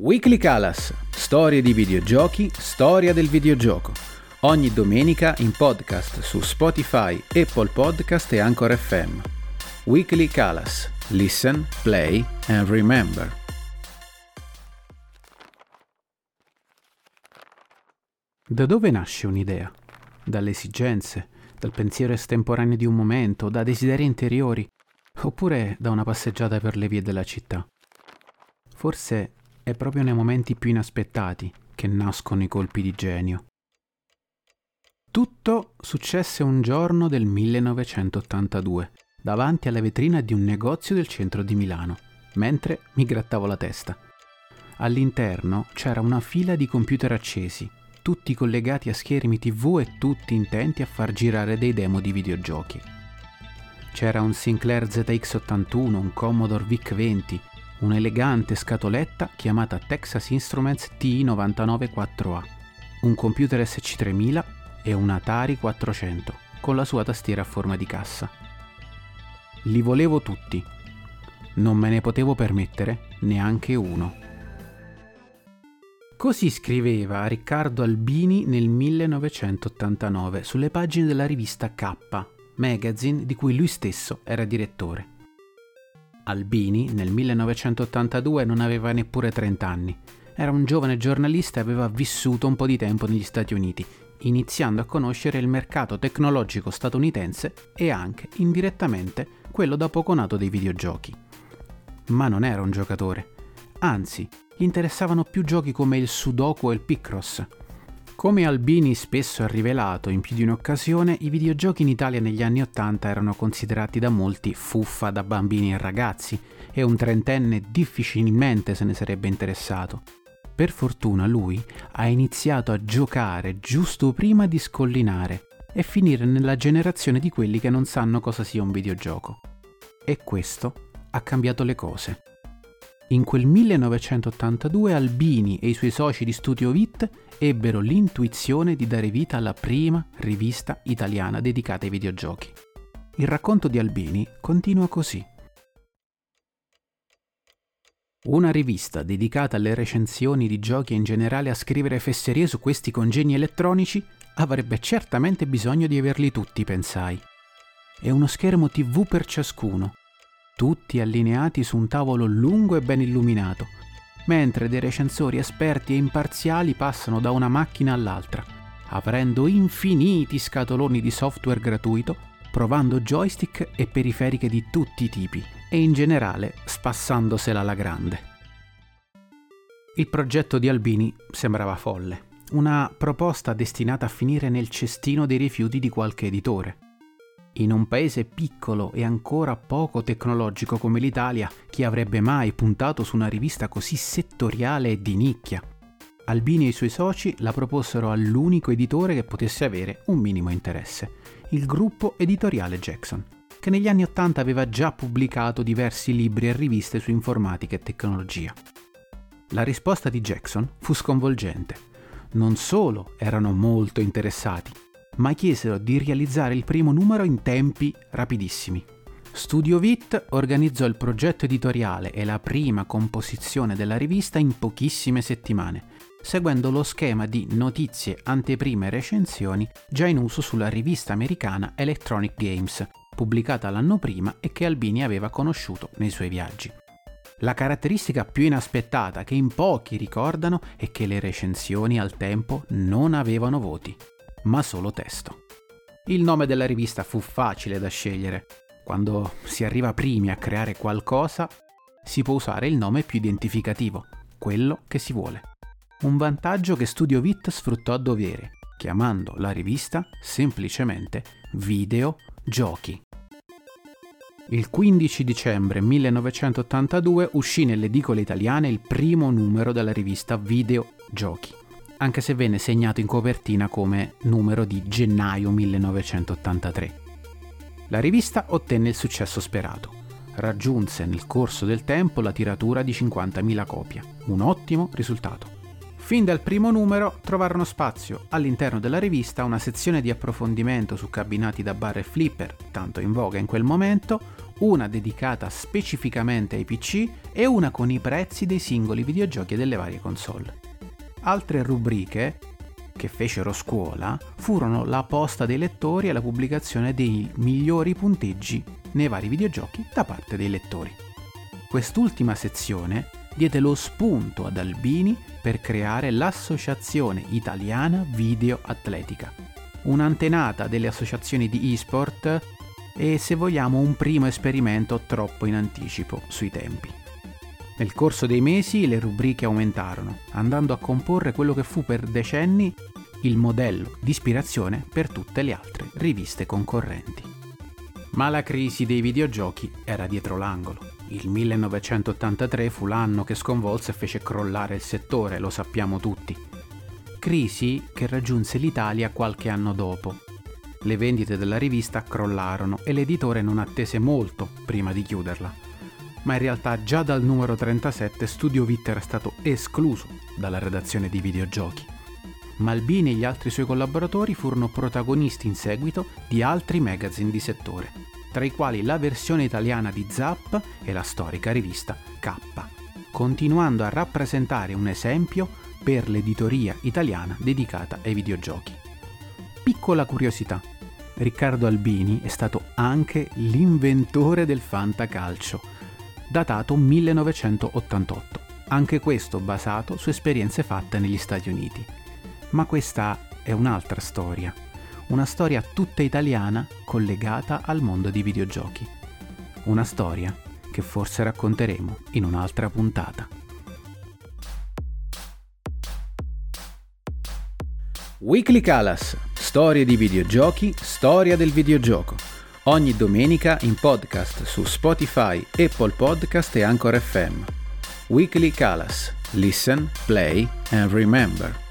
Weekly Calas, storie di videogiochi, storia del videogioco. Ogni domenica in podcast su Spotify, Apple Podcast e Anchor FM. Weekly Calas. Listen, play and remember. Da dove nasce un'idea? Dalle esigenze, dal pensiero estemporaneo di un momento, da desideri interiori, oppure da una passeggiata per le vie della città? Forse è proprio nei momenti più inaspettati che nascono i colpi di genio. Tutto successe un giorno del 1982, davanti alla vetrina di un negozio del centro di Milano, mentre mi grattavo la testa. All'interno c'era una fila di computer accesi, tutti collegati a schermi tv e tutti intenti a far girare dei demo di videogiochi. C'era un Sinclair ZX81, un Commodore VIC-20, un'elegante scatoletta chiamata Texas Instruments TI-994A, un computer SC3000 e un Atari 400 con la sua tastiera a forma di cassa. Li volevo tutti. Non me ne potevo permettere neanche uno. Così scriveva Riccardo Albini nel 1989 sulle pagine della rivista K, magazine di cui lui stesso era direttore. Albini nel 1982 non aveva neppure 30 anni. Era un giovane giornalista e aveva vissuto un po' di tempo negli Stati Uniti, iniziando a conoscere il mercato tecnologico statunitense e anche, indirettamente, quello da poco nato dei videogiochi. Ma non era un giocatore. Anzi, gli interessavano più giochi come il Sudoku e il Picross, come Albini spesso ha rivelato in più di un'occasione, i videogiochi in Italia negli anni Ottanta erano considerati da molti fuffa da bambini e ragazzi e un trentenne difficilmente se ne sarebbe interessato. Per fortuna lui ha iniziato a giocare giusto prima di scollinare e finire nella generazione di quelli che non sanno cosa sia un videogioco. E questo ha cambiato le cose. In quel 1982 Albini e i suoi soci di Studio Vit ebbero l'intuizione di dare vita alla prima rivista italiana dedicata ai videogiochi. Il racconto di Albini continua così. Una rivista dedicata alle recensioni di giochi e in generale a scrivere fesserie su questi congegni elettronici avrebbe certamente bisogno di averli tutti, pensai. E uno schermo TV per ciascuno, tutti allineati su un tavolo lungo e ben illuminato, mentre dei recensori esperti e imparziali passano da una macchina all'altra, aprendo infiniti scatoloni di software gratuito, provando joystick e periferiche di tutti i tipi e in generale spassandosela alla grande. Il progetto di Albini sembrava folle, una proposta destinata a finire nel cestino dei rifiuti di qualche editore. In un paese piccolo e ancora poco tecnologico come l'Italia, chi avrebbe mai puntato su una rivista così settoriale e di nicchia? Albini e i suoi soci la proposero all'unico editore che potesse avere un minimo interesse, il gruppo editoriale Jackson, che negli anni Ottanta aveva già pubblicato diversi libri e riviste su informatica e tecnologia. La risposta di Jackson fu sconvolgente. Non solo erano molto interessati, ma chiesero di realizzare il primo numero in tempi rapidissimi. Studio Vit organizzò il progetto editoriale e la prima composizione della rivista in pochissime settimane, seguendo lo schema di notizie, anteprime e recensioni già in uso sulla rivista americana Electronic Games, pubblicata l'anno prima e che Albini aveva conosciuto nei suoi viaggi. La caratteristica più inaspettata che in pochi ricordano è che le recensioni al tempo non avevano voti ma solo testo. Il nome della rivista fu facile da scegliere. Quando si arriva primi a creare qualcosa, si può usare il nome più identificativo, quello che si vuole. Un vantaggio che Studio Vit sfruttò a dovere, chiamando la rivista semplicemente Video Giochi. Il 15 dicembre 1982 uscì nelle edicole italiane il primo numero della rivista Video Giochi anche se venne segnato in copertina come numero di gennaio 1983. La rivista ottenne il successo sperato. Raggiunse nel corso del tempo la tiratura di 50.000 copie, un ottimo risultato. Fin dal primo numero trovarono spazio all'interno della rivista una sezione di approfondimento su cabinati da bar e flipper, tanto in voga in quel momento, una dedicata specificamente ai PC e una con i prezzi dei singoli videogiochi delle varie console. Altre rubriche che fecero scuola furono la posta dei lettori e la pubblicazione dei migliori punteggi nei vari videogiochi da parte dei lettori. Quest'ultima sezione diede lo spunto ad Albini per creare l'Associazione Italiana Video Atletica, un'antenata delle associazioni di e-sport e se vogliamo un primo esperimento troppo in anticipo sui tempi. Nel corso dei mesi le rubriche aumentarono, andando a comporre quello che fu per decenni il modello di ispirazione per tutte le altre riviste concorrenti. Ma la crisi dei videogiochi era dietro l'angolo. Il 1983 fu l'anno che sconvolse e fece crollare il settore, lo sappiamo tutti. Crisi che raggiunse l'Italia qualche anno dopo. Le vendite della rivista crollarono e l'editore non attese molto prima di chiuderla ma in realtà già dal numero 37 Studio Vit era stato escluso dalla redazione di videogiochi. Malbini e gli altri suoi collaboratori furono protagonisti in seguito di altri magazine di settore, tra i quali la versione italiana di Zap e la storica rivista K, continuando a rappresentare un esempio per l'editoria italiana dedicata ai videogiochi. Piccola curiosità, Riccardo Albini è stato anche l'inventore del fantacalcio, datato 1988, anche questo basato su esperienze fatte negli Stati Uniti. Ma questa è un'altra storia, una storia tutta italiana collegata al mondo dei videogiochi. Una storia che forse racconteremo in un'altra puntata. Weekly Calas, storie di videogiochi, storia del videogioco ogni domenica in podcast su Spotify, Apple Podcast e Anchor FM. Weekly Calas. Listen, play and remember.